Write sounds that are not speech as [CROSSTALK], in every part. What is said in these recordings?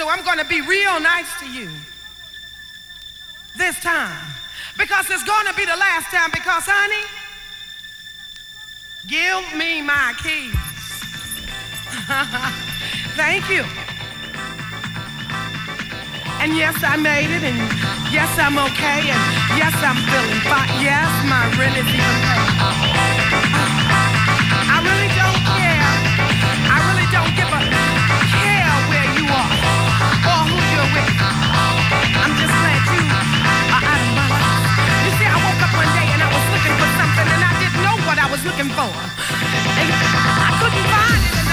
so I'm going to be real nice to you this time. Because it's going to be the last time. Because, honey, give me my keys. [LAUGHS] Thank you. And yes, I made it. And yes, I'm okay. And yes, I'm feeling fine. Yes, my rent is even paid. I really don't care. I really don't give a looking for something and I didn't know what I was looking for. And I couldn't find it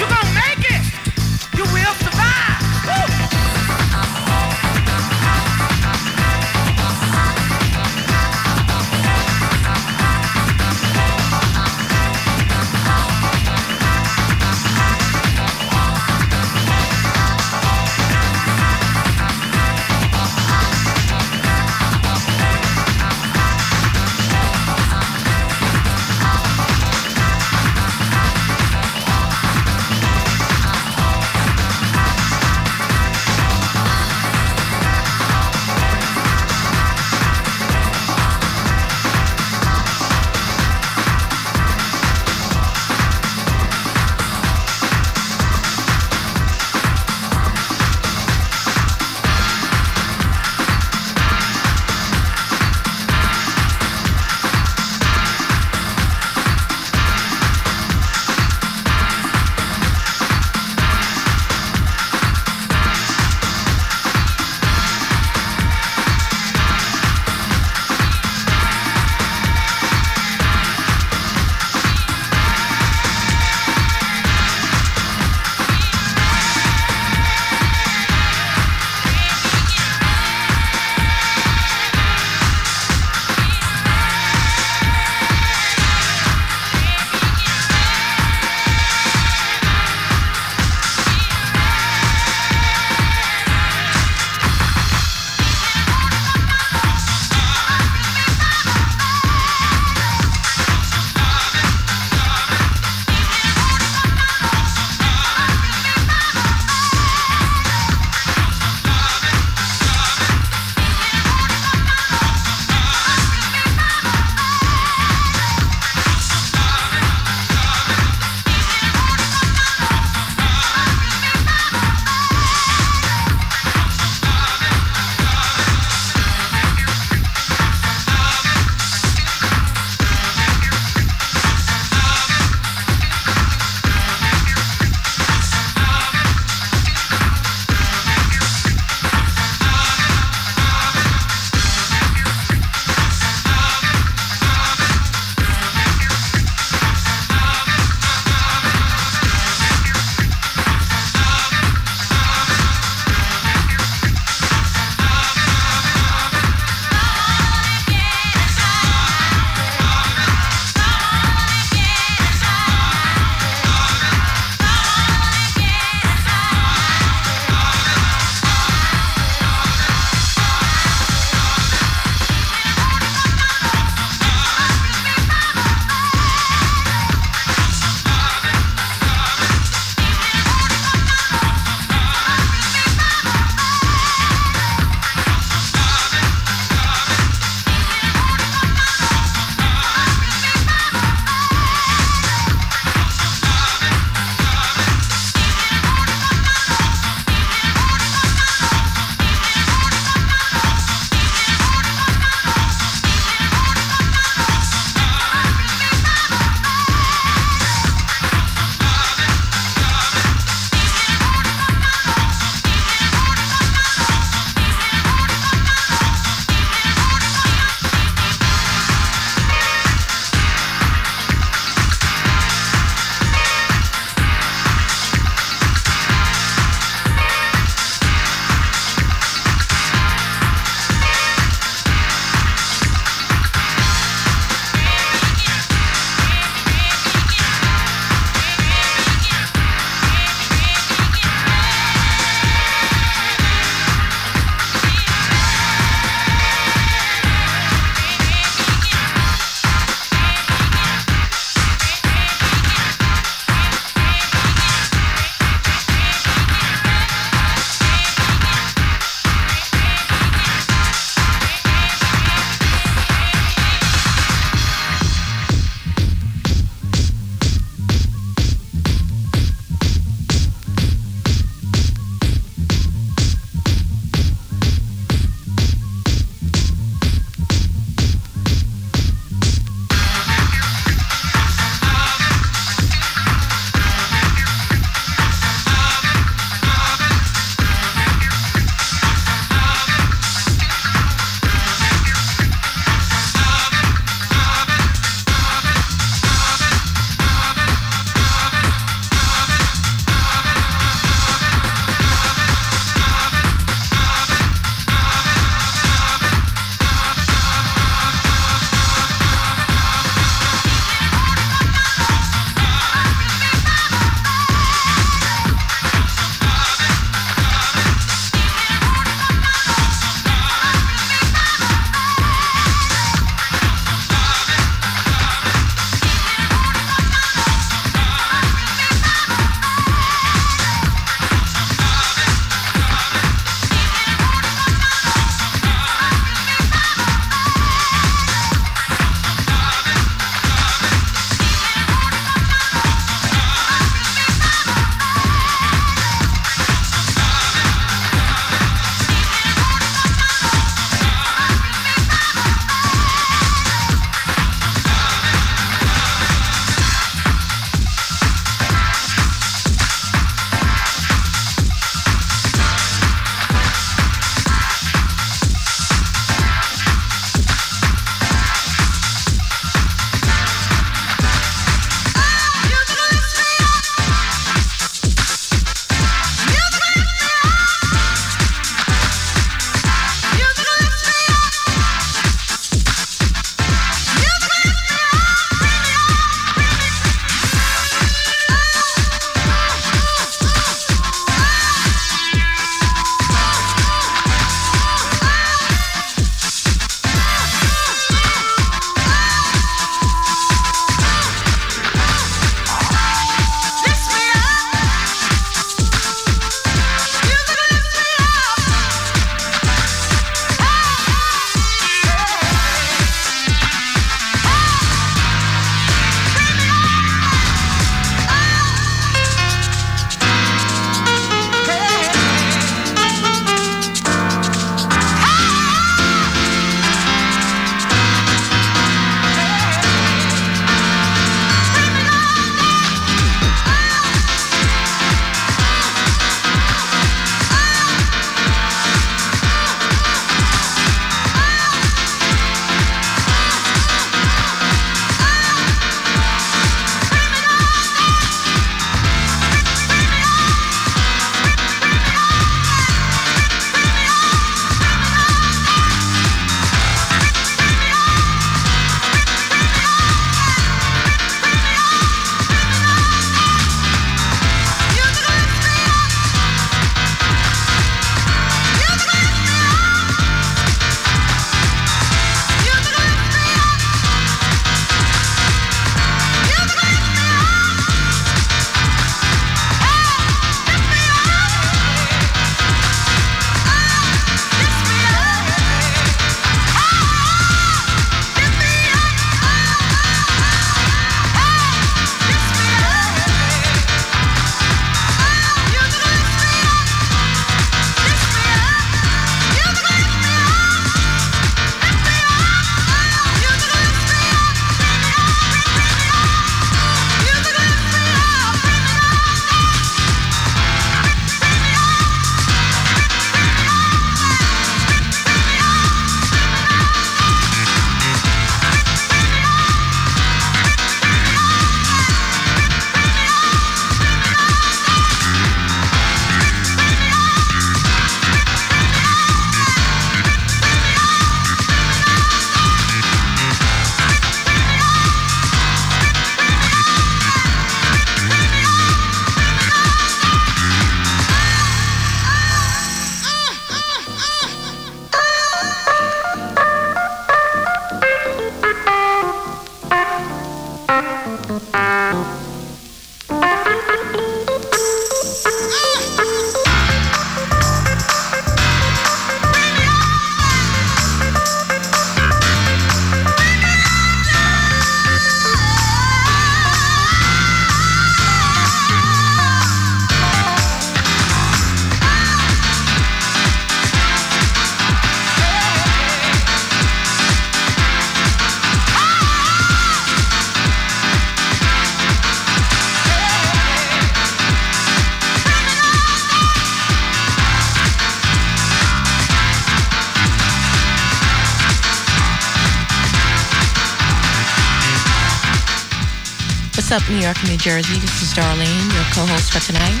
up, New York New Jersey? This is Darlene, your co-host for tonight,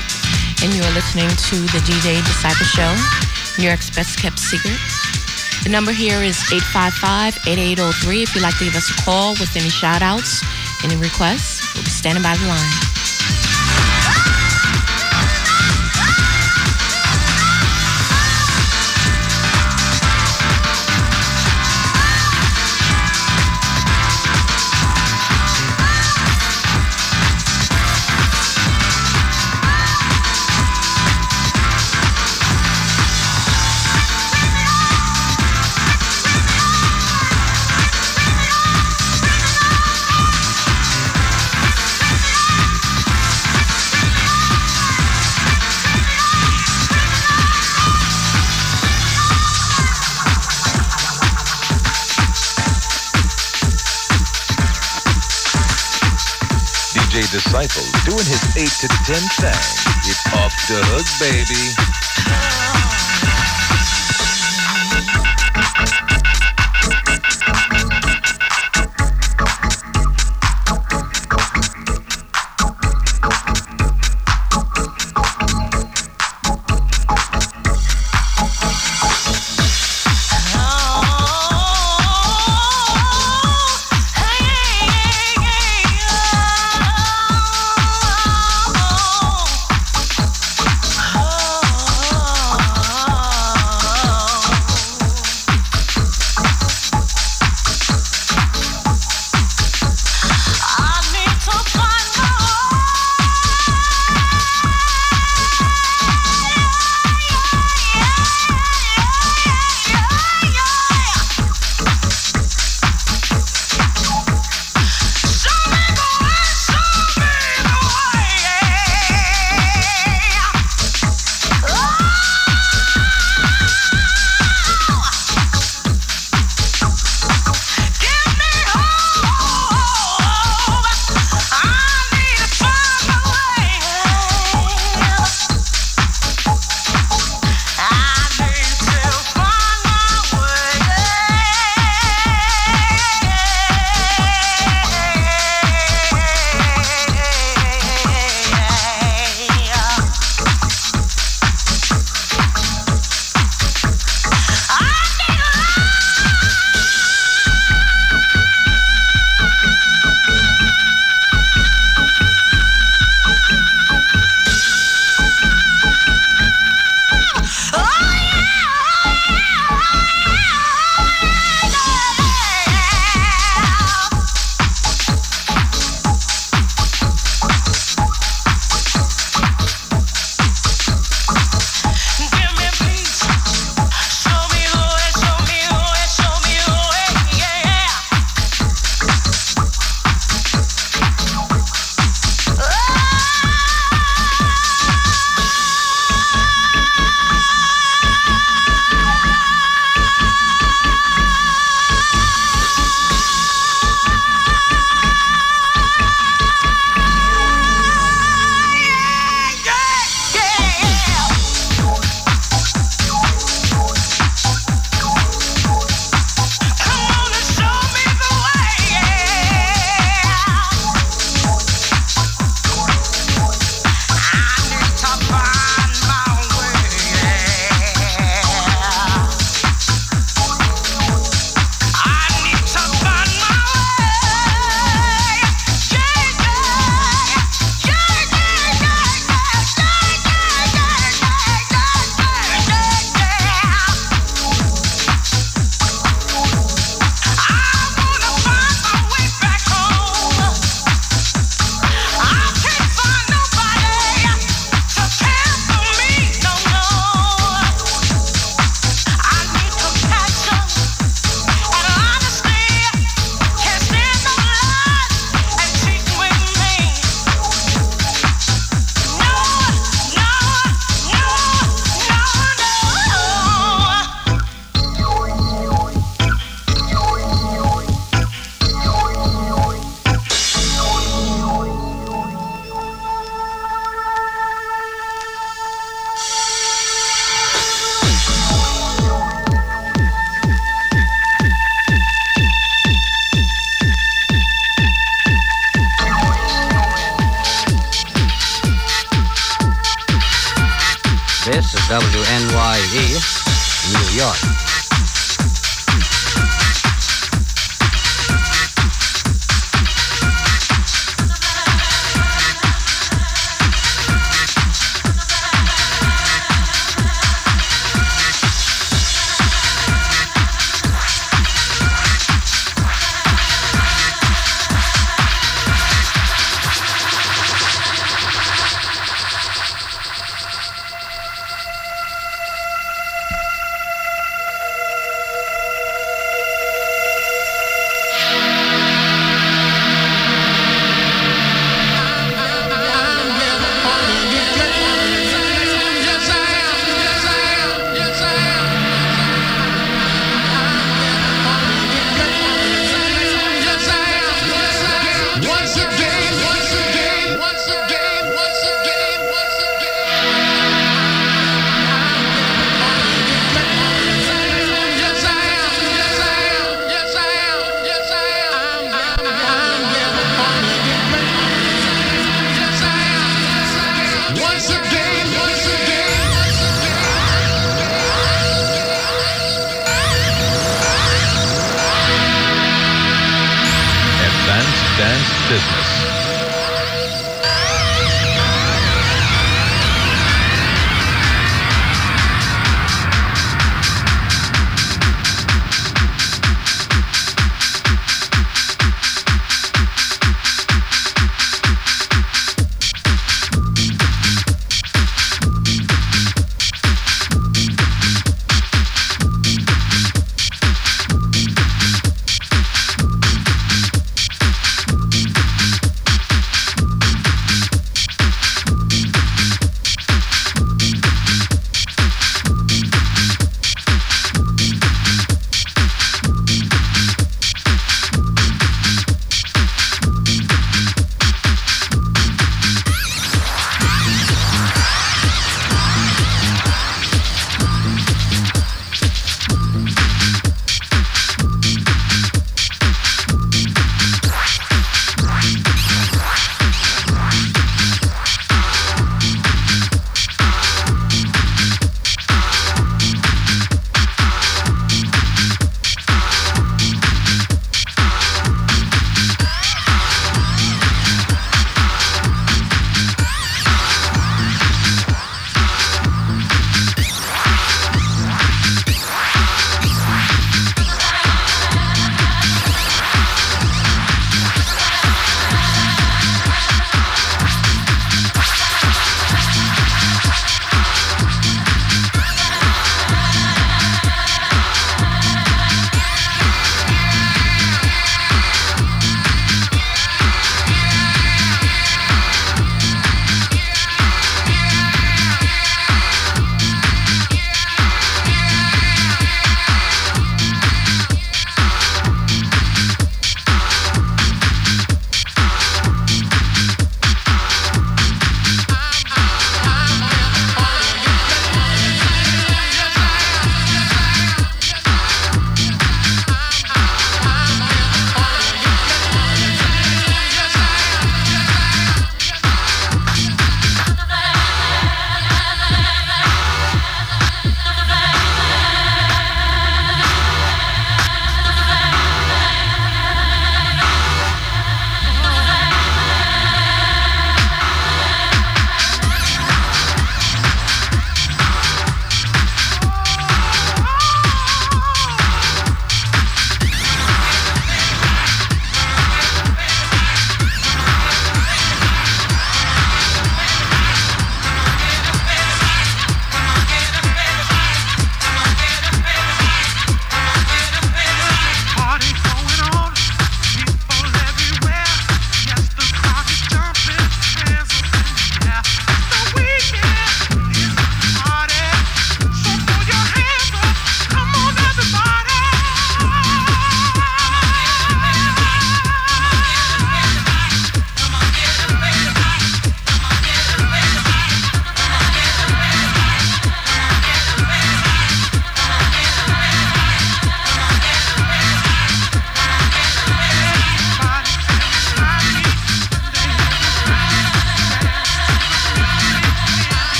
and you are listening to the DJ Disciple Show, New York's best kept secret. The number here is 855-8803 if you'd like to give us a call with any shout outs, any requests. We'll be standing by the line. Doing his 8 to 10 thing. It's off the hook, baby. New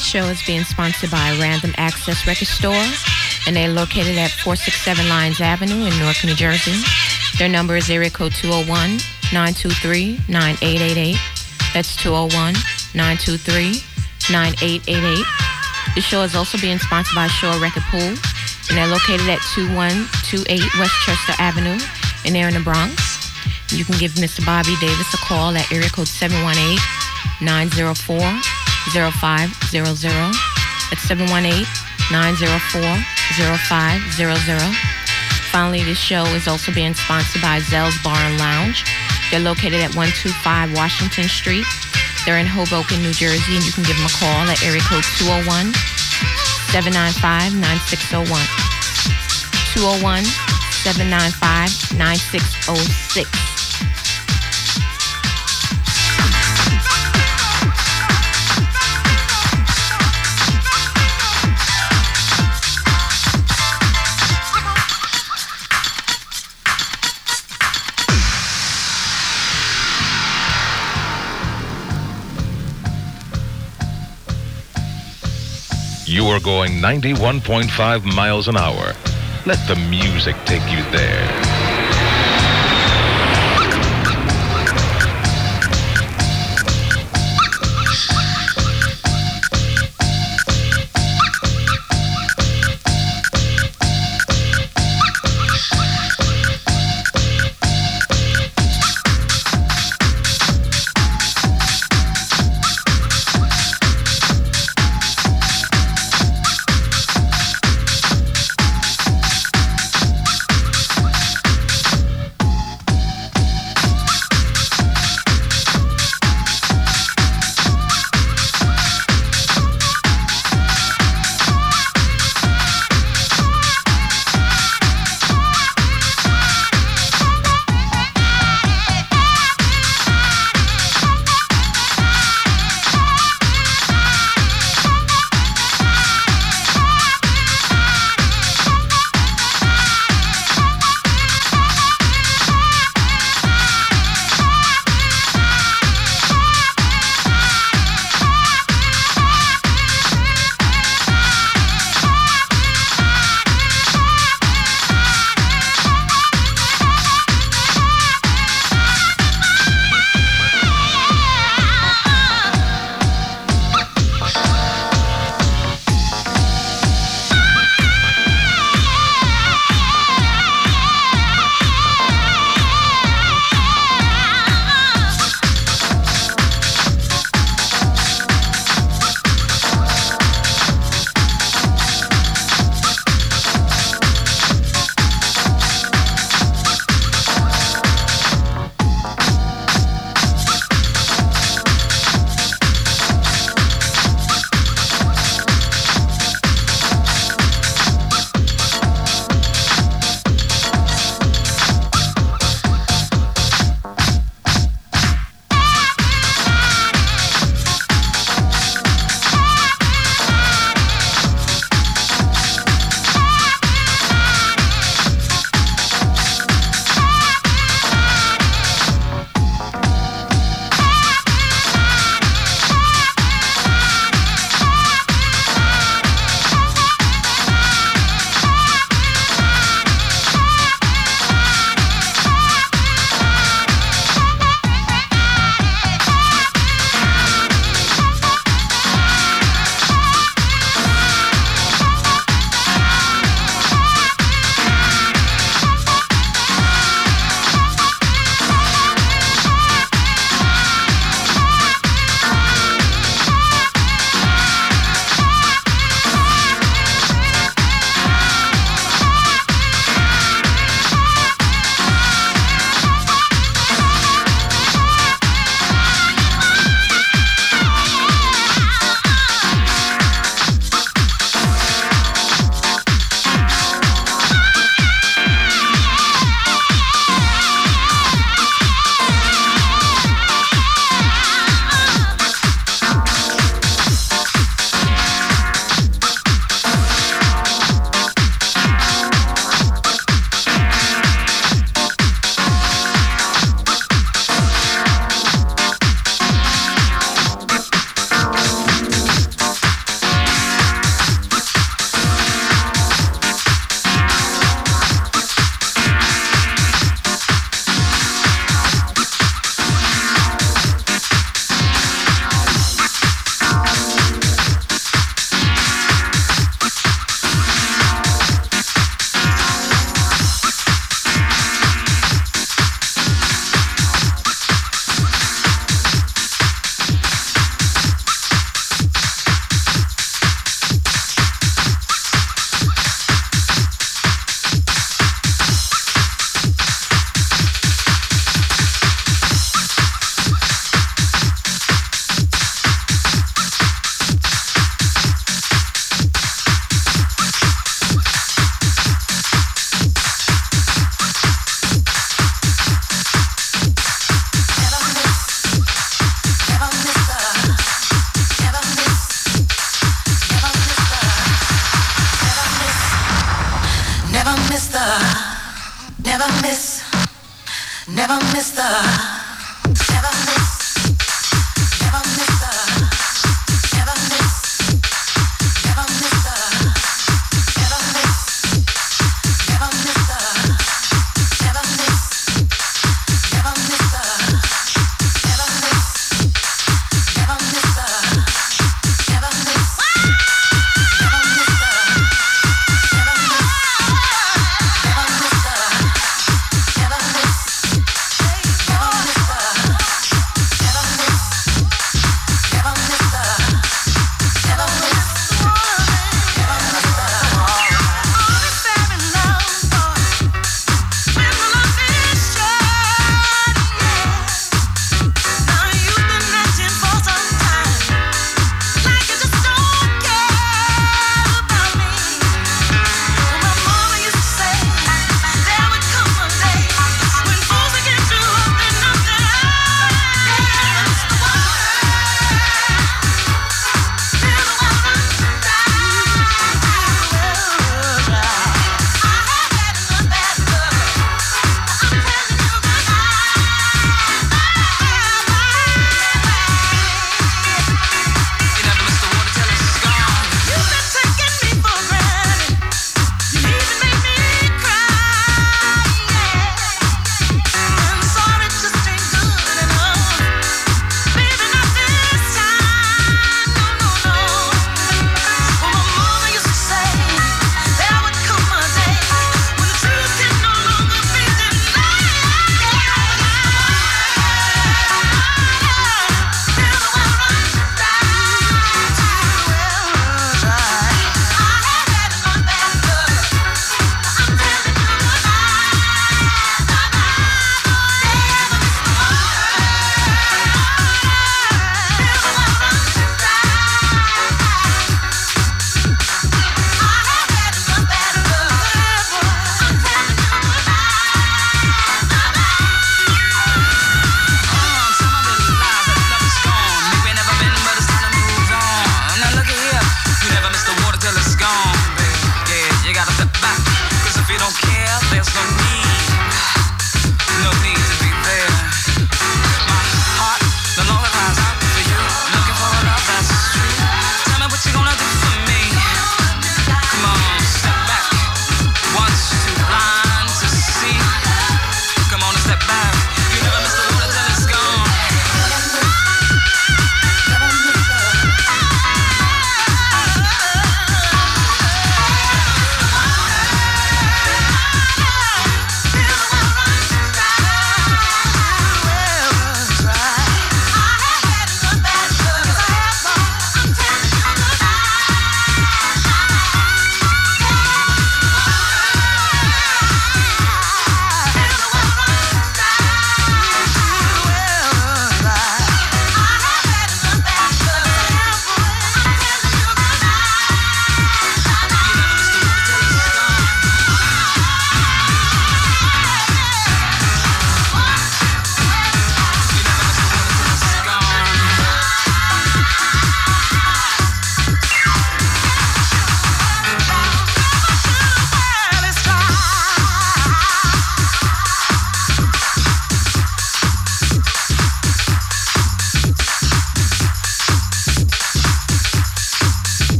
tonight's show is being sponsored by Random Access Record Store, and they're located at 467 Lyons Avenue in Newark, New Jersey. Their number is area code 201-923-9888. That's 201-923-9888. The show is also being sponsored by Shore Record Pool, and they're located at 2128 Westchester Avenue, and they're in the Bronx. You can give Mr. Bobby Davis a call at area code 718 904 0500. That's 718 904 0500. Finally, this show is also being sponsored by Zell's Bar and Lounge. They're located at 125 Washington Street. They're in Hoboken, New Jersey, and you can give them a call at area code 201 795 9601. 201 795 9606. Are going 91.5 miles an hour. Let the music take you there.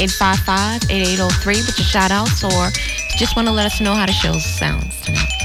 718-855-8803 with your shout outs or just want to let us know how the show sounds tonight.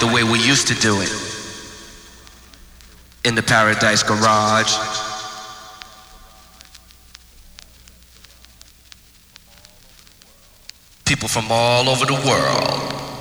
The way we used to do it. In the Paradise Garage. People from all over the world.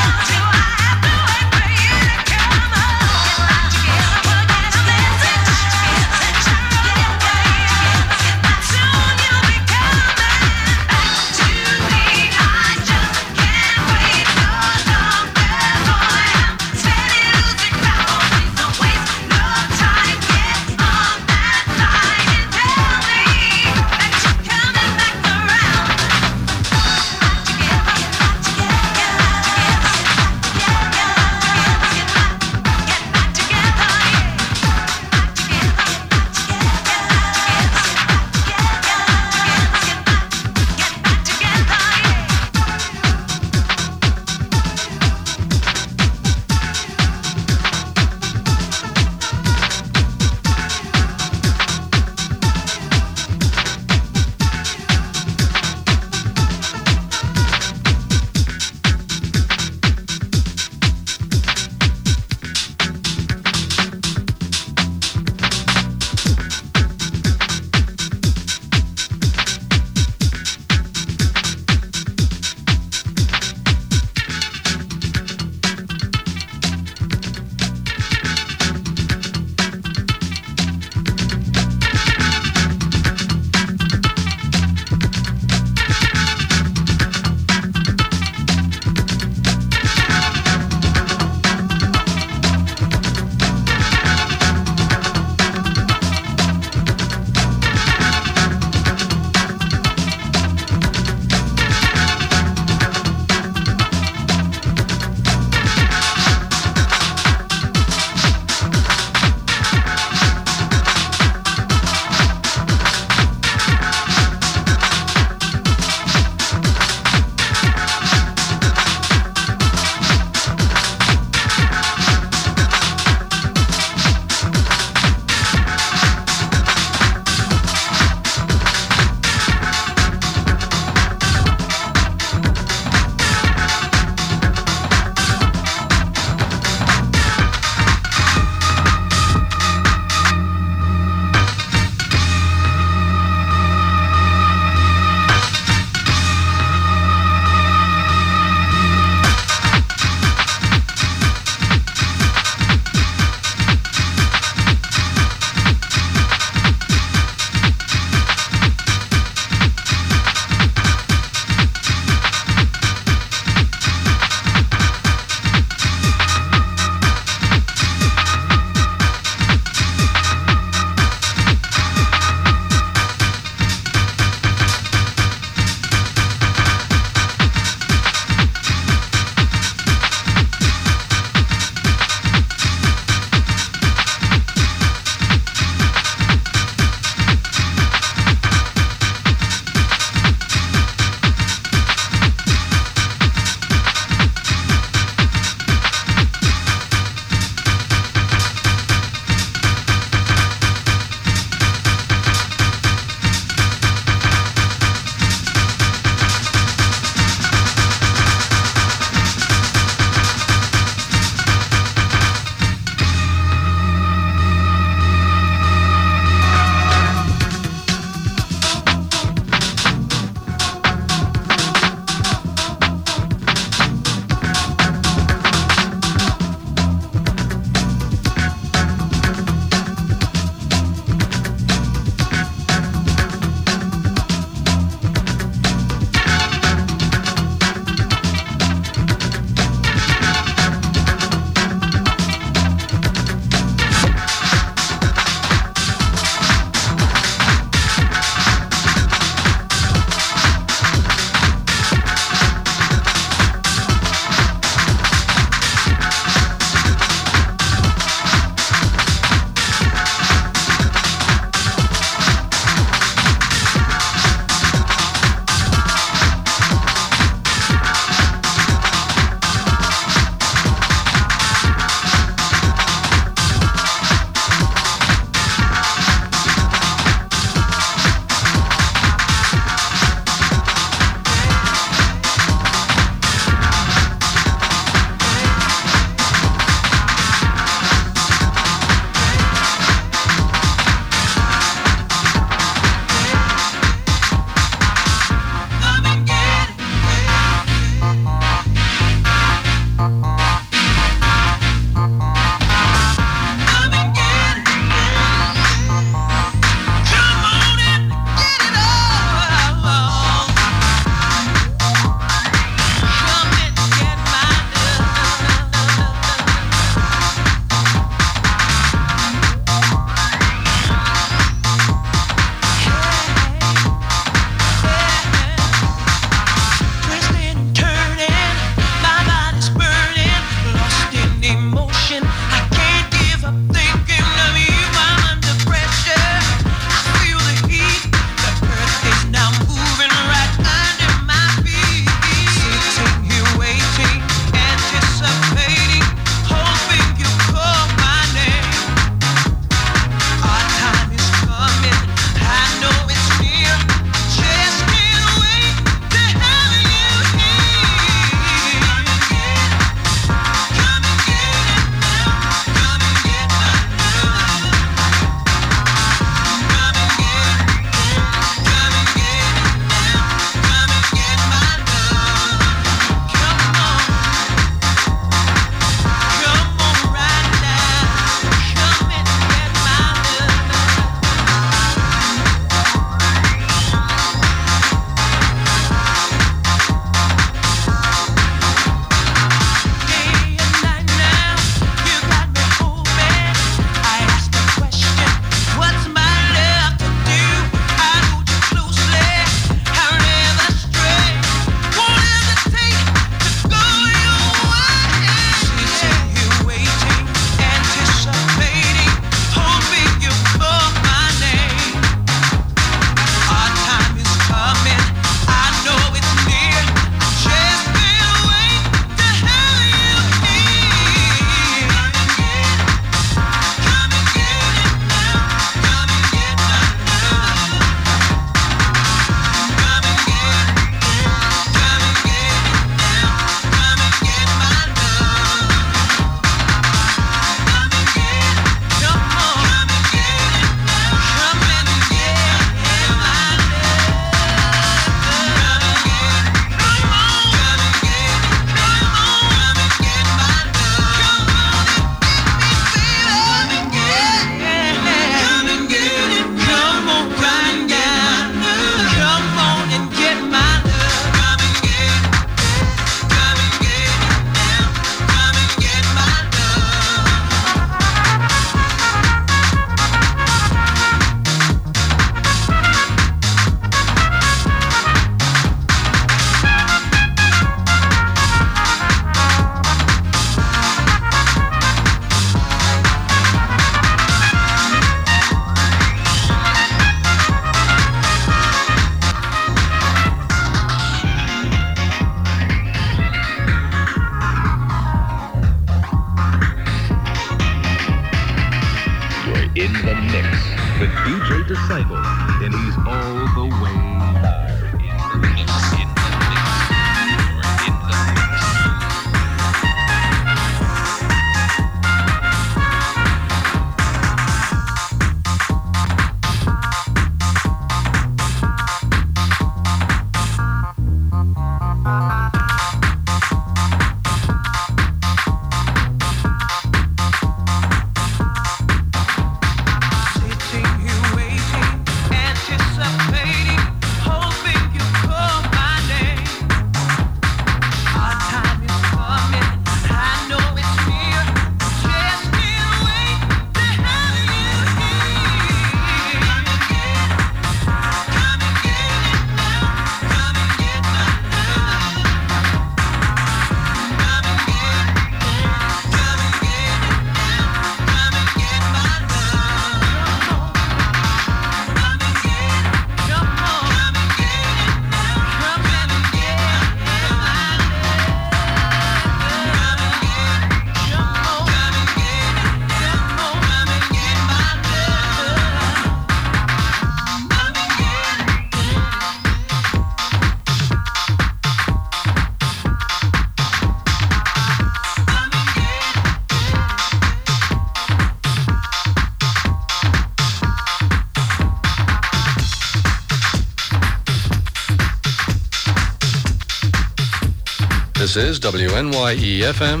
This is WNYE FM,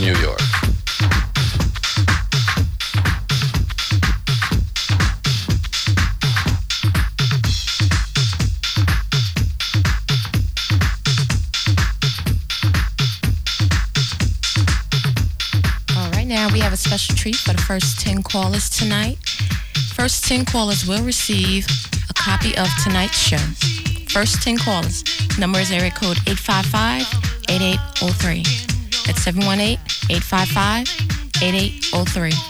New York. All right, now we have a special treat for the first 10 callers tonight. First 10 callers will receive a copy of tonight's show. First 10 callers. Number is area code 855 8803. That's 718 855 8803.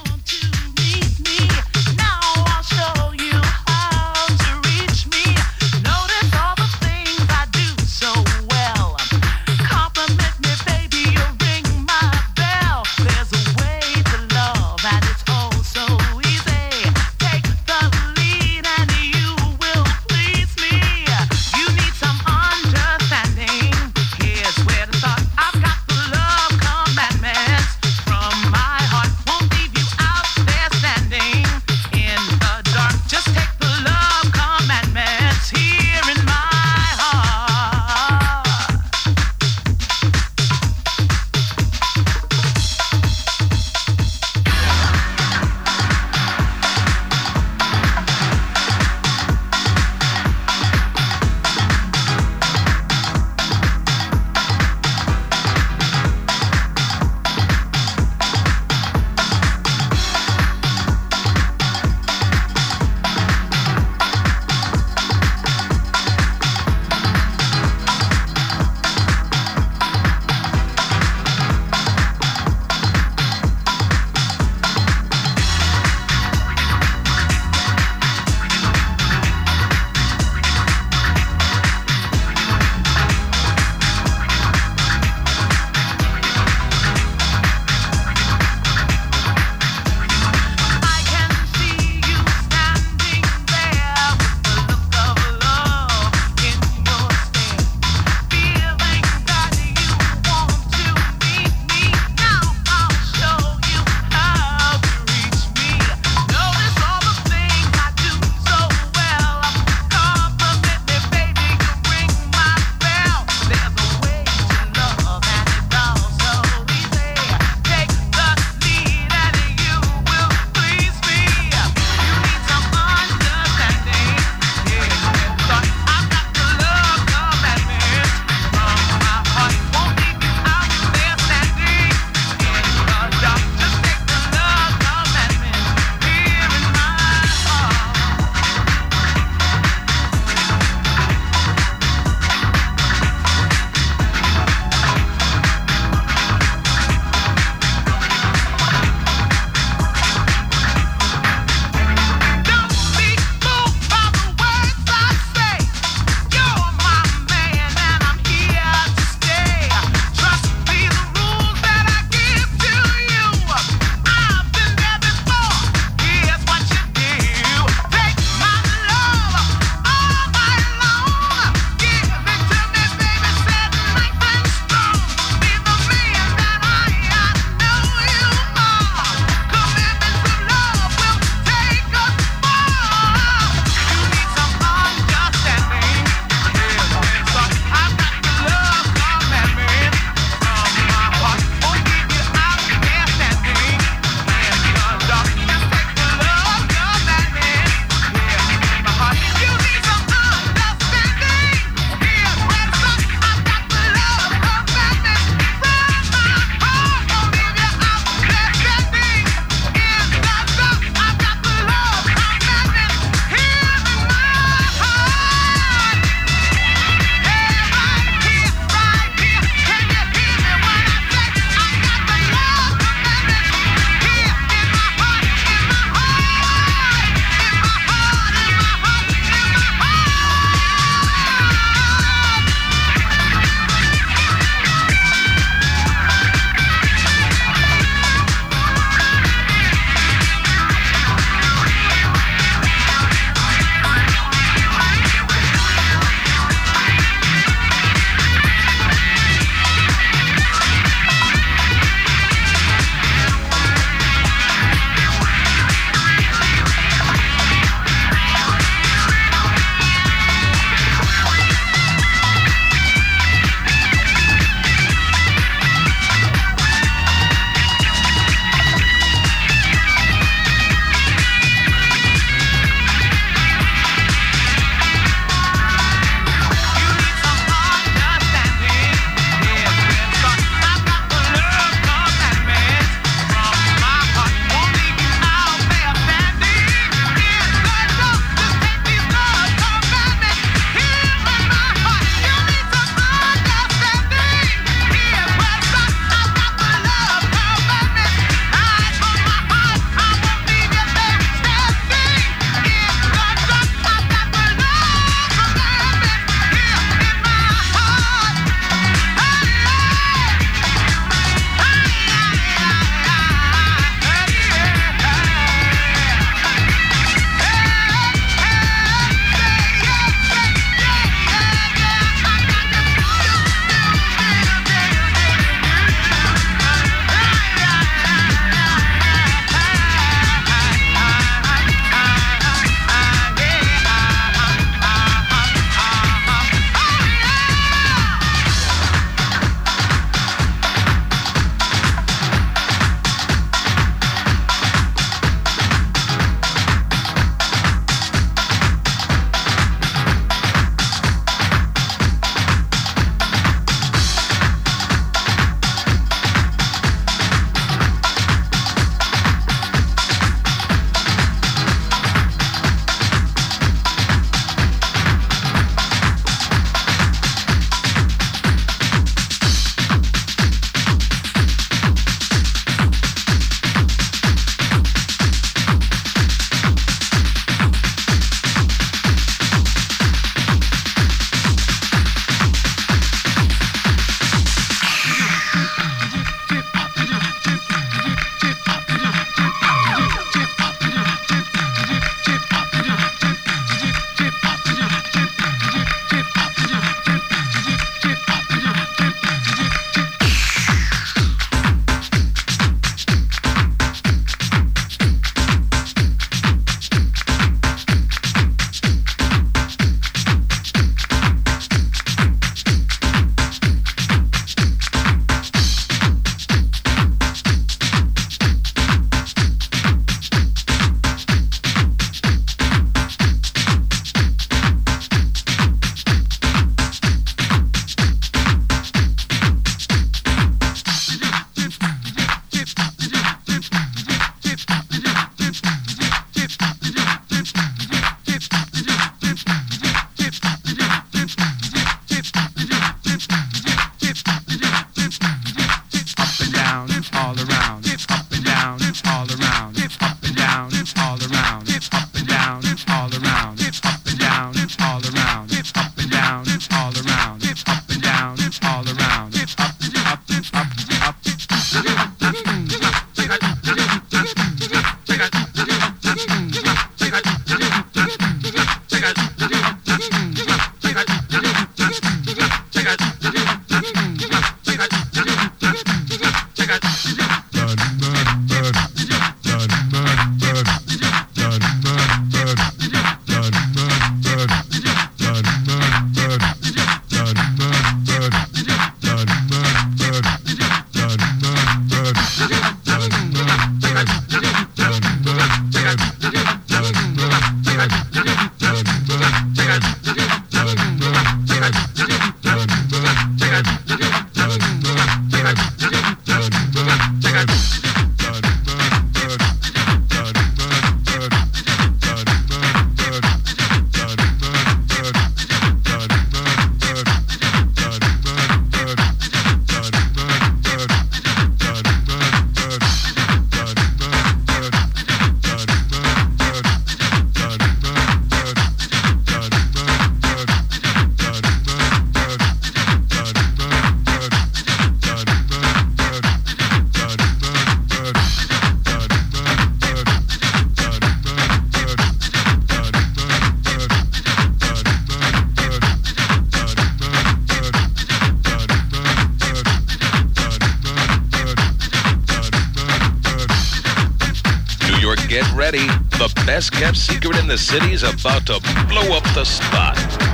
Best kept secret in the city is about to blow up the spot.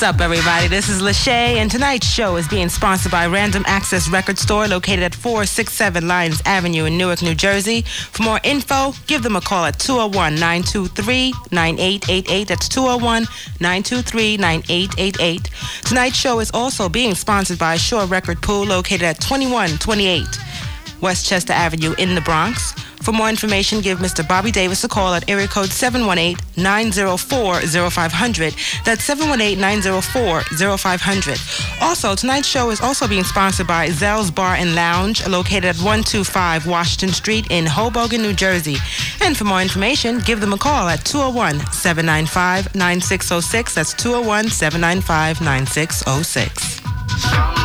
What's up, everybody? This is Lashea, and tonight's show is being sponsored by Random Access Record Store located at 467 Lyons Avenue in Newark, New Jersey. For more info, give them a call at 201 923 9888. That's 201 923 9888. Tonight's show is also being sponsored by Shore Record Pool located at 2128 Westchester Avenue in the Bronx. For more information, give Mr. Bobby Davis a call at area code 718-904-0500. That's 718-904-0500. Also, tonight's show is also being sponsored by Zell's Bar and Lounge, located at 125 Washington Street in Hoboken, New Jersey. And for more information, give them a call at 201-795-9606. That's 201-795-9606.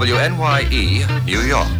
WNYE, New York.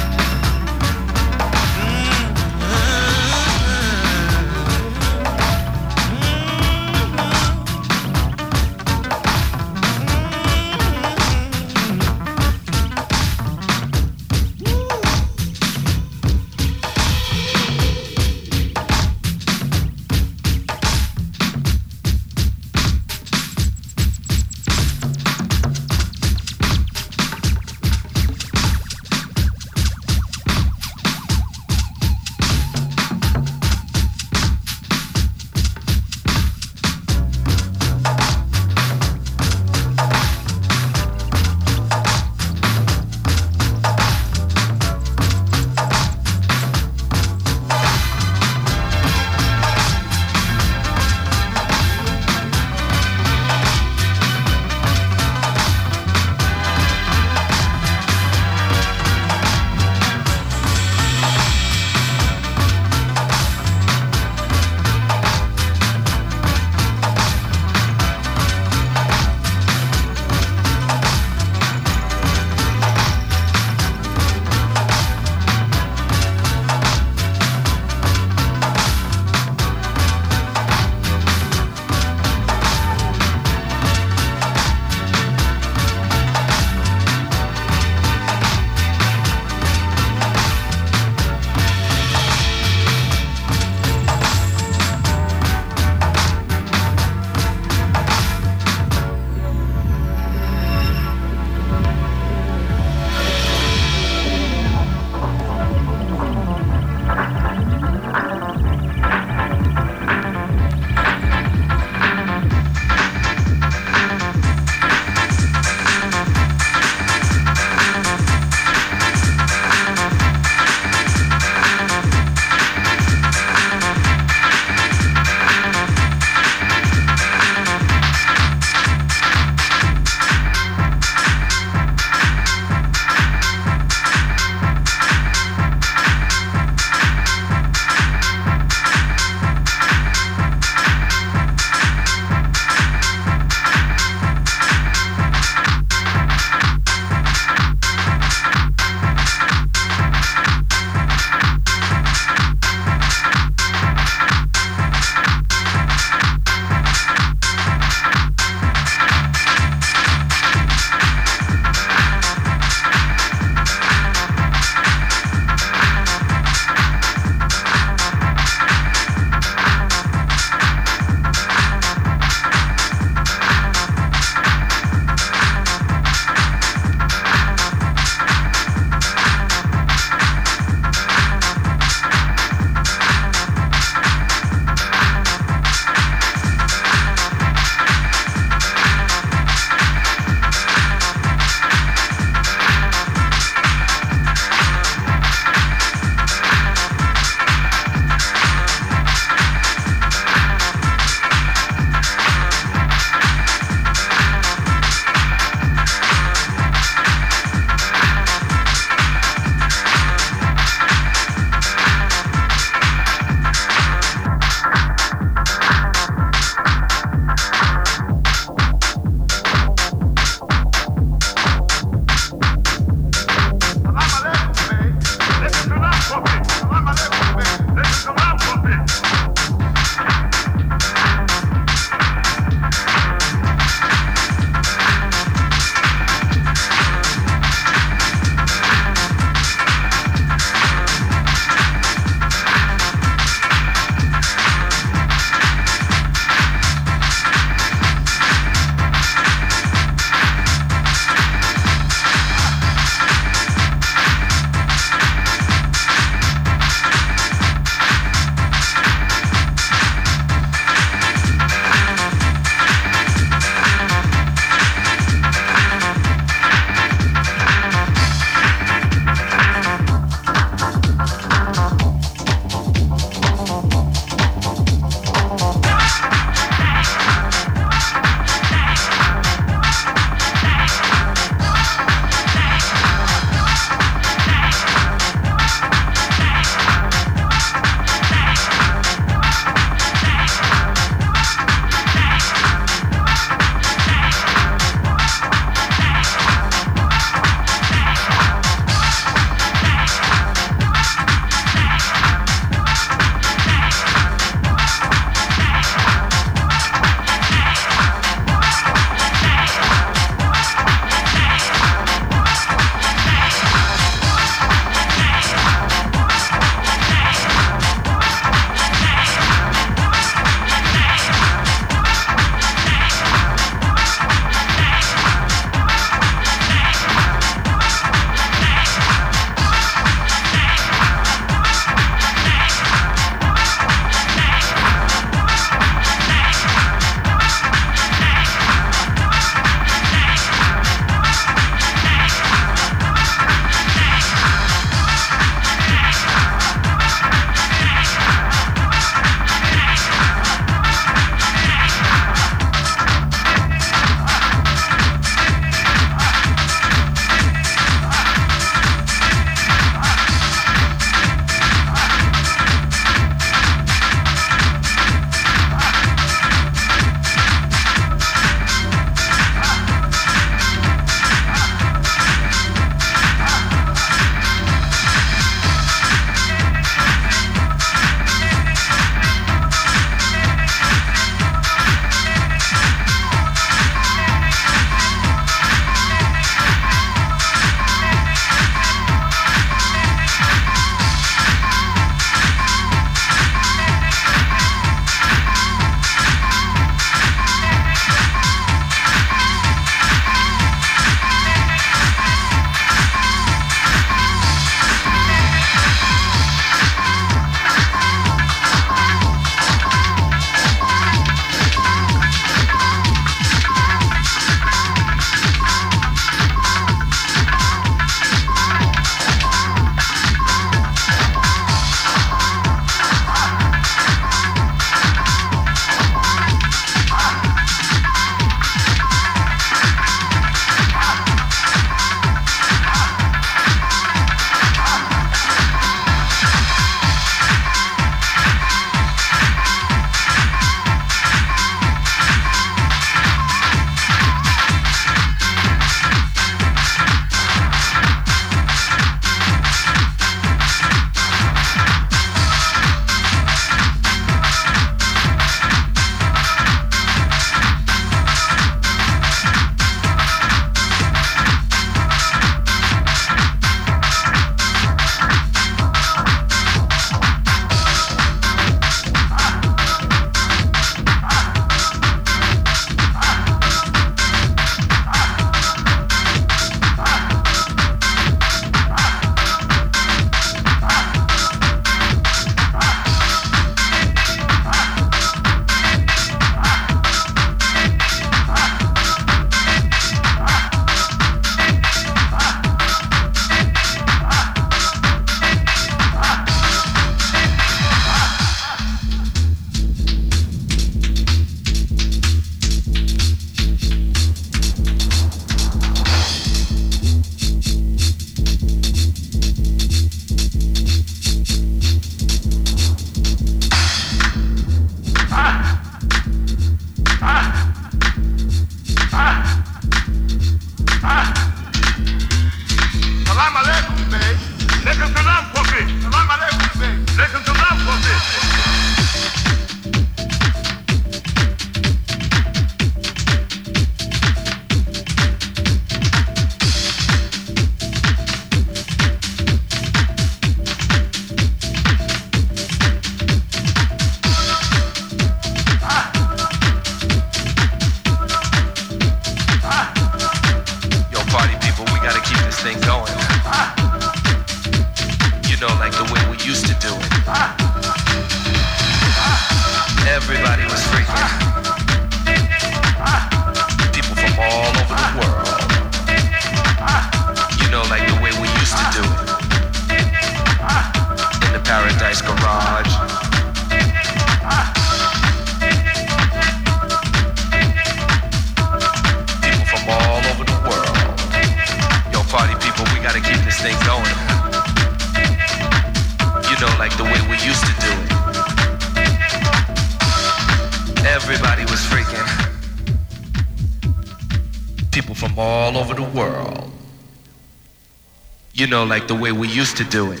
Know, like the way we used to do it.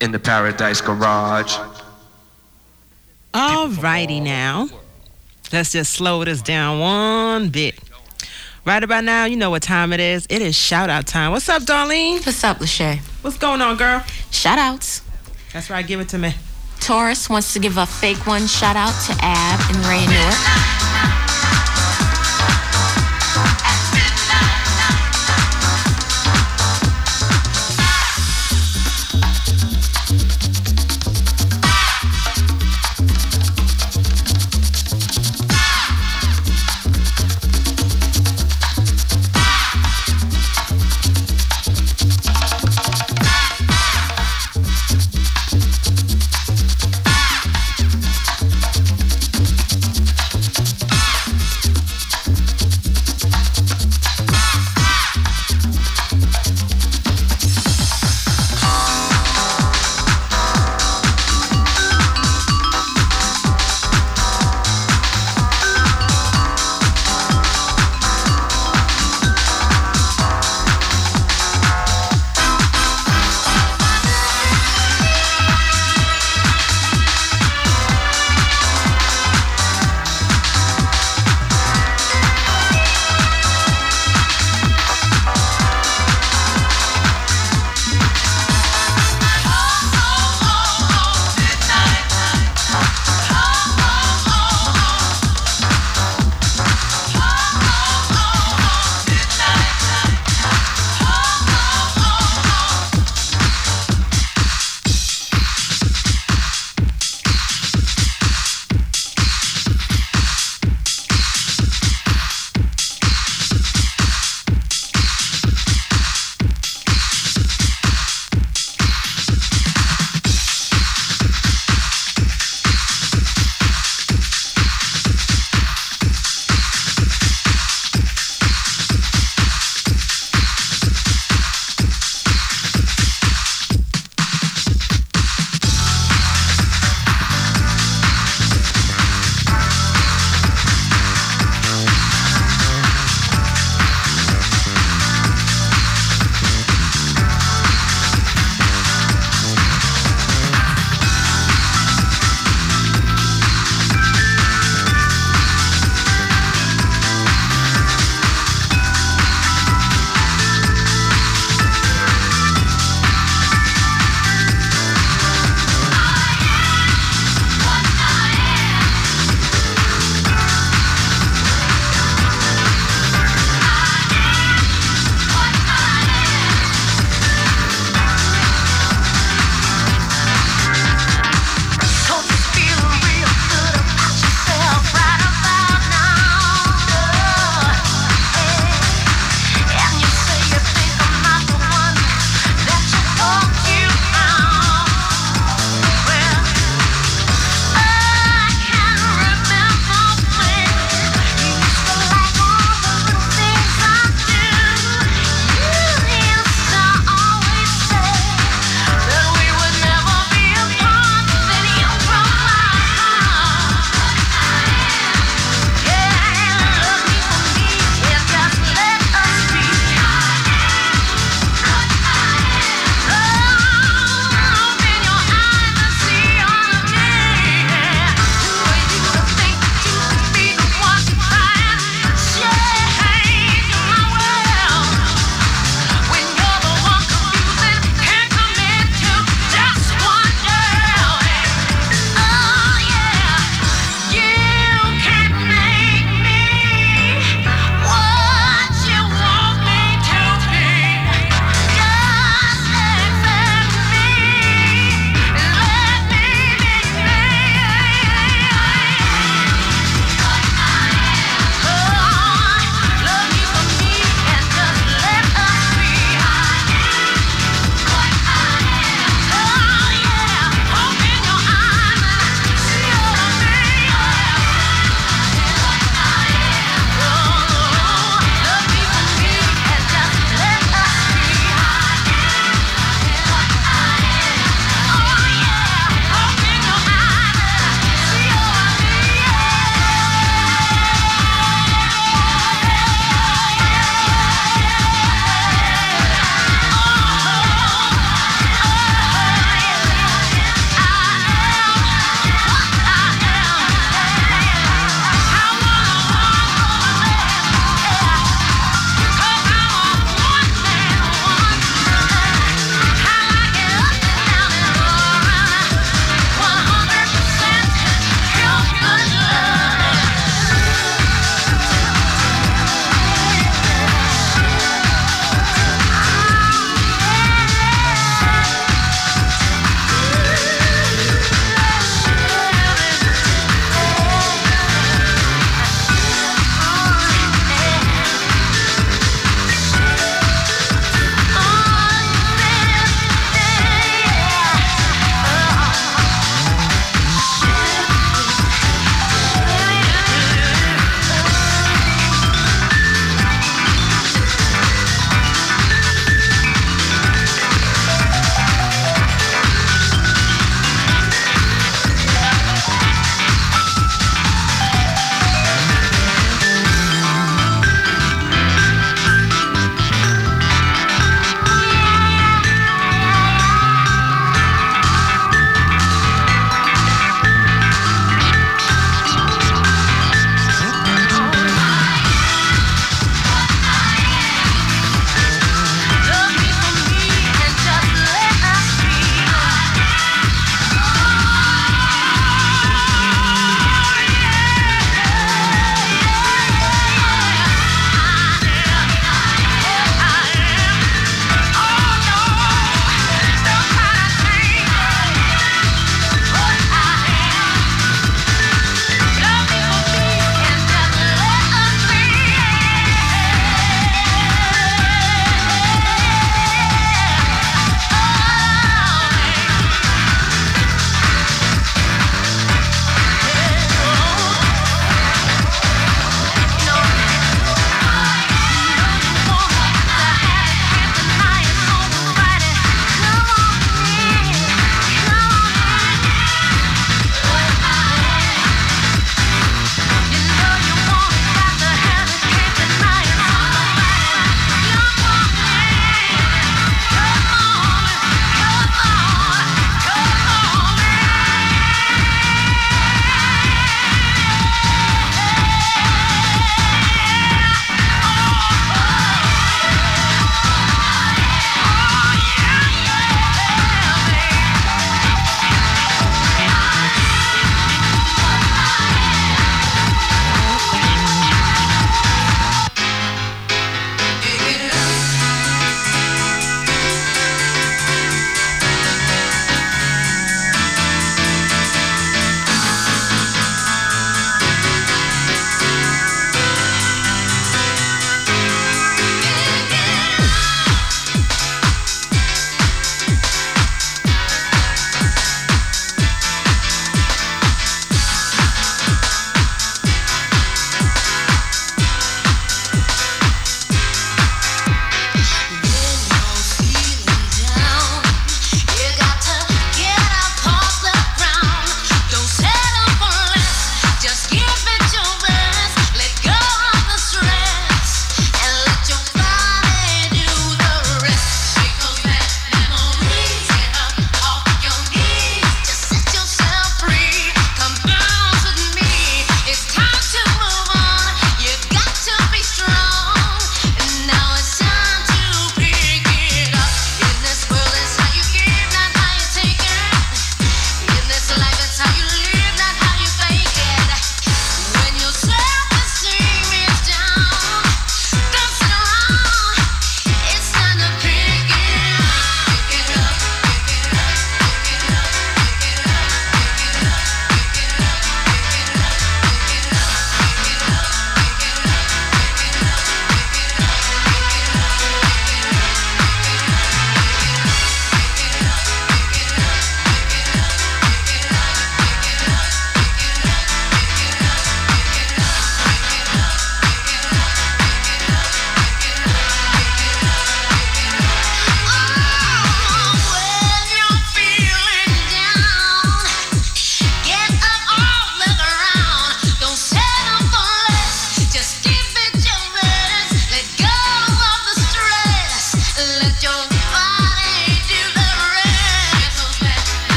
In the Paradise Garage. Alrighty now. Let's just slow this down one bit. Right about now, you know what time it is. It is shout out time. What's up, Darlene? What's up, Lashea? What's going on, girl? Shout outs. That's right, give it to me. Taurus wants to give a fake one shout out to Ab and Ray Newark.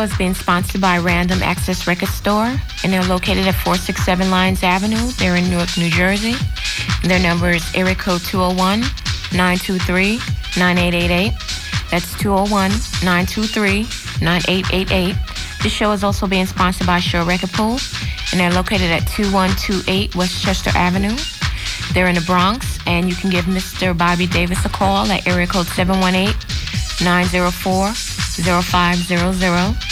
Is being sponsored by Random Access Record Store, and they're located at 467 Lyons Avenue. They're in Newark, New Jersey. Their number is area code 201-923-9888. That's 201-923-9888. This show is also being sponsored by Show Record Pool, and they're located at 2128 Westchester Avenue. They're in the Bronx, and you can give Mr. Bobby Davis a call at area code 718 904 0500.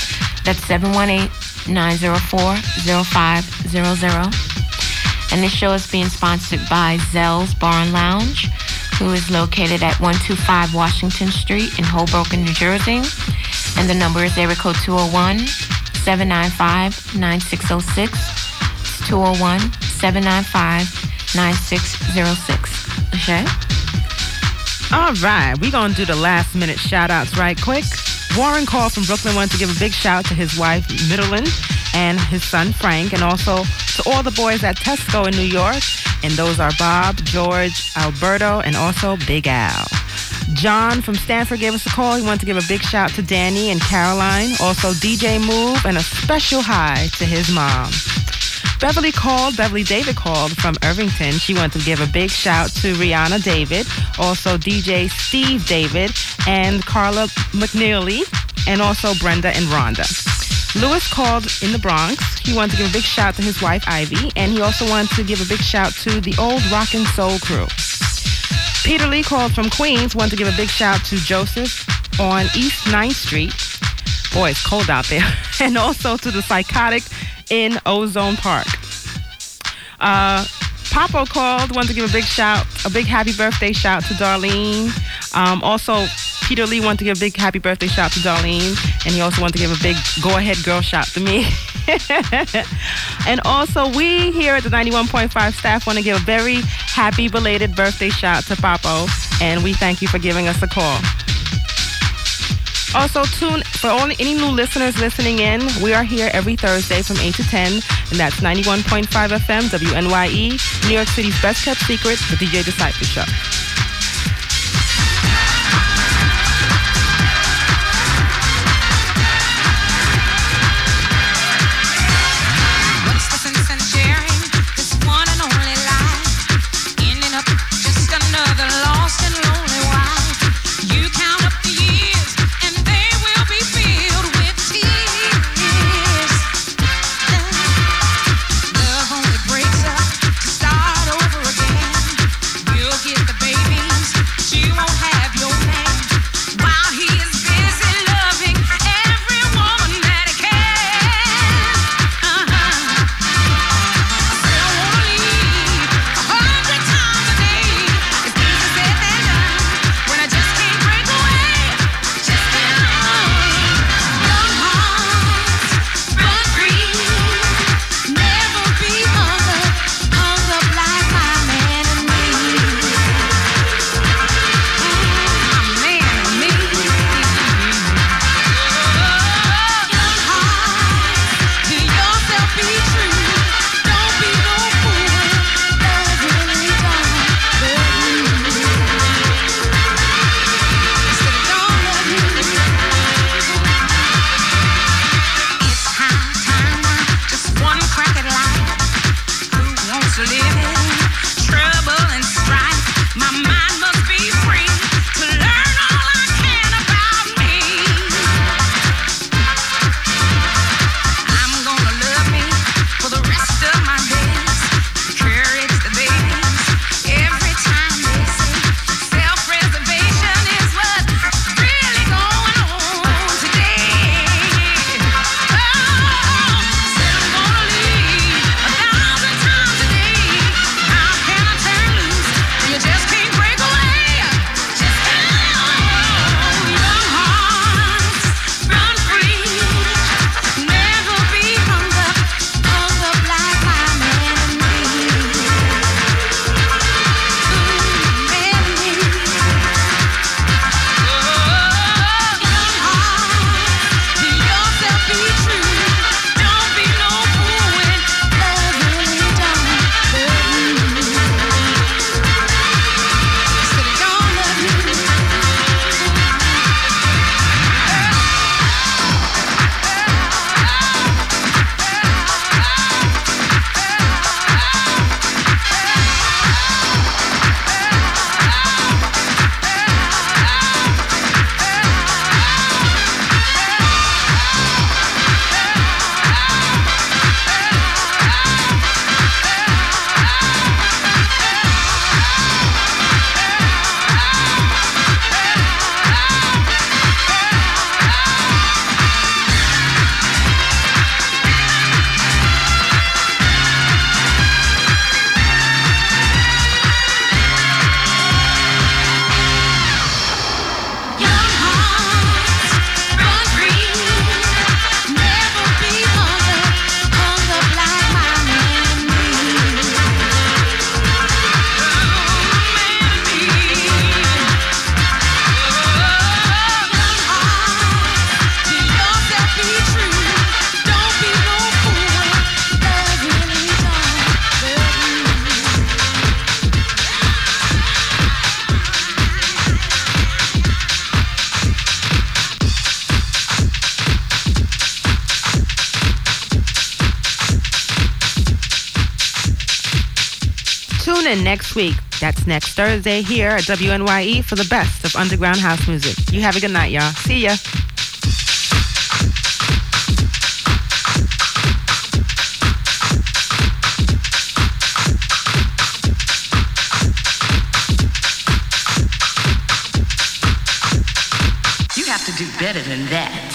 That's 718 904 0500. And this show is being sponsored by Zell's Bar and Lounge, who is located at 125 Washington Street in Hoboken, New Jersey. And the number is area code 201 795 9606. It's 201 795 9606. Okay? All right, we're going to do the last minute shout outs right quick. Warren called from Brooklyn wanted to give a big shout to his wife, Middleton, and his son, Frank, and also to all the boys at Tesco in New York. And those are Bob, George, Alberto, and also Big Al. John from Stamford gave us a call. He wanted to give a big shout to Danny and Caroline, also DJ Move, and a special hi to his mom. Beverly called, Beverly David called from Irvington. She wanted to give a big shout to Rihanna David, also DJ Steve David, and Carla McNeely, and also Brenda and Rhonda. Lewis called in the Bronx. He wanted to give a big shout to his wife Ivy, and he also wanted to give a big shout to the old rock and soul crew. Peter Lee called from Queens, wanted to give a big shout to Joseph on East 9th Street. Boy, it's cold out there. [LAUGHS] And also to the Psychotic in Ozone Park. Uh, Papo called, wanted to give a big shout, a big happy birthday shout to Darlene. Um, also, Peter Lee wanted to give a big happy birthday shout to Darlene, and he also wanted to give a big go ahead girl shout to me. [LAUGHS] and also, we here at the 91.5 staff want to give a very happy belated birthday shout to Papo, and we thank you for giving us a call. Also, tune for all any new listeners listening in. We are here every Thursday from 8 to 10, and that's 91.5 FM, WNYE, New York City's best kept secret, the DJ Disciple Show. Week. That's next Thursday here at WNYE for the best of underground house music. You have a good night, y'all. See ya. You have to do better than that.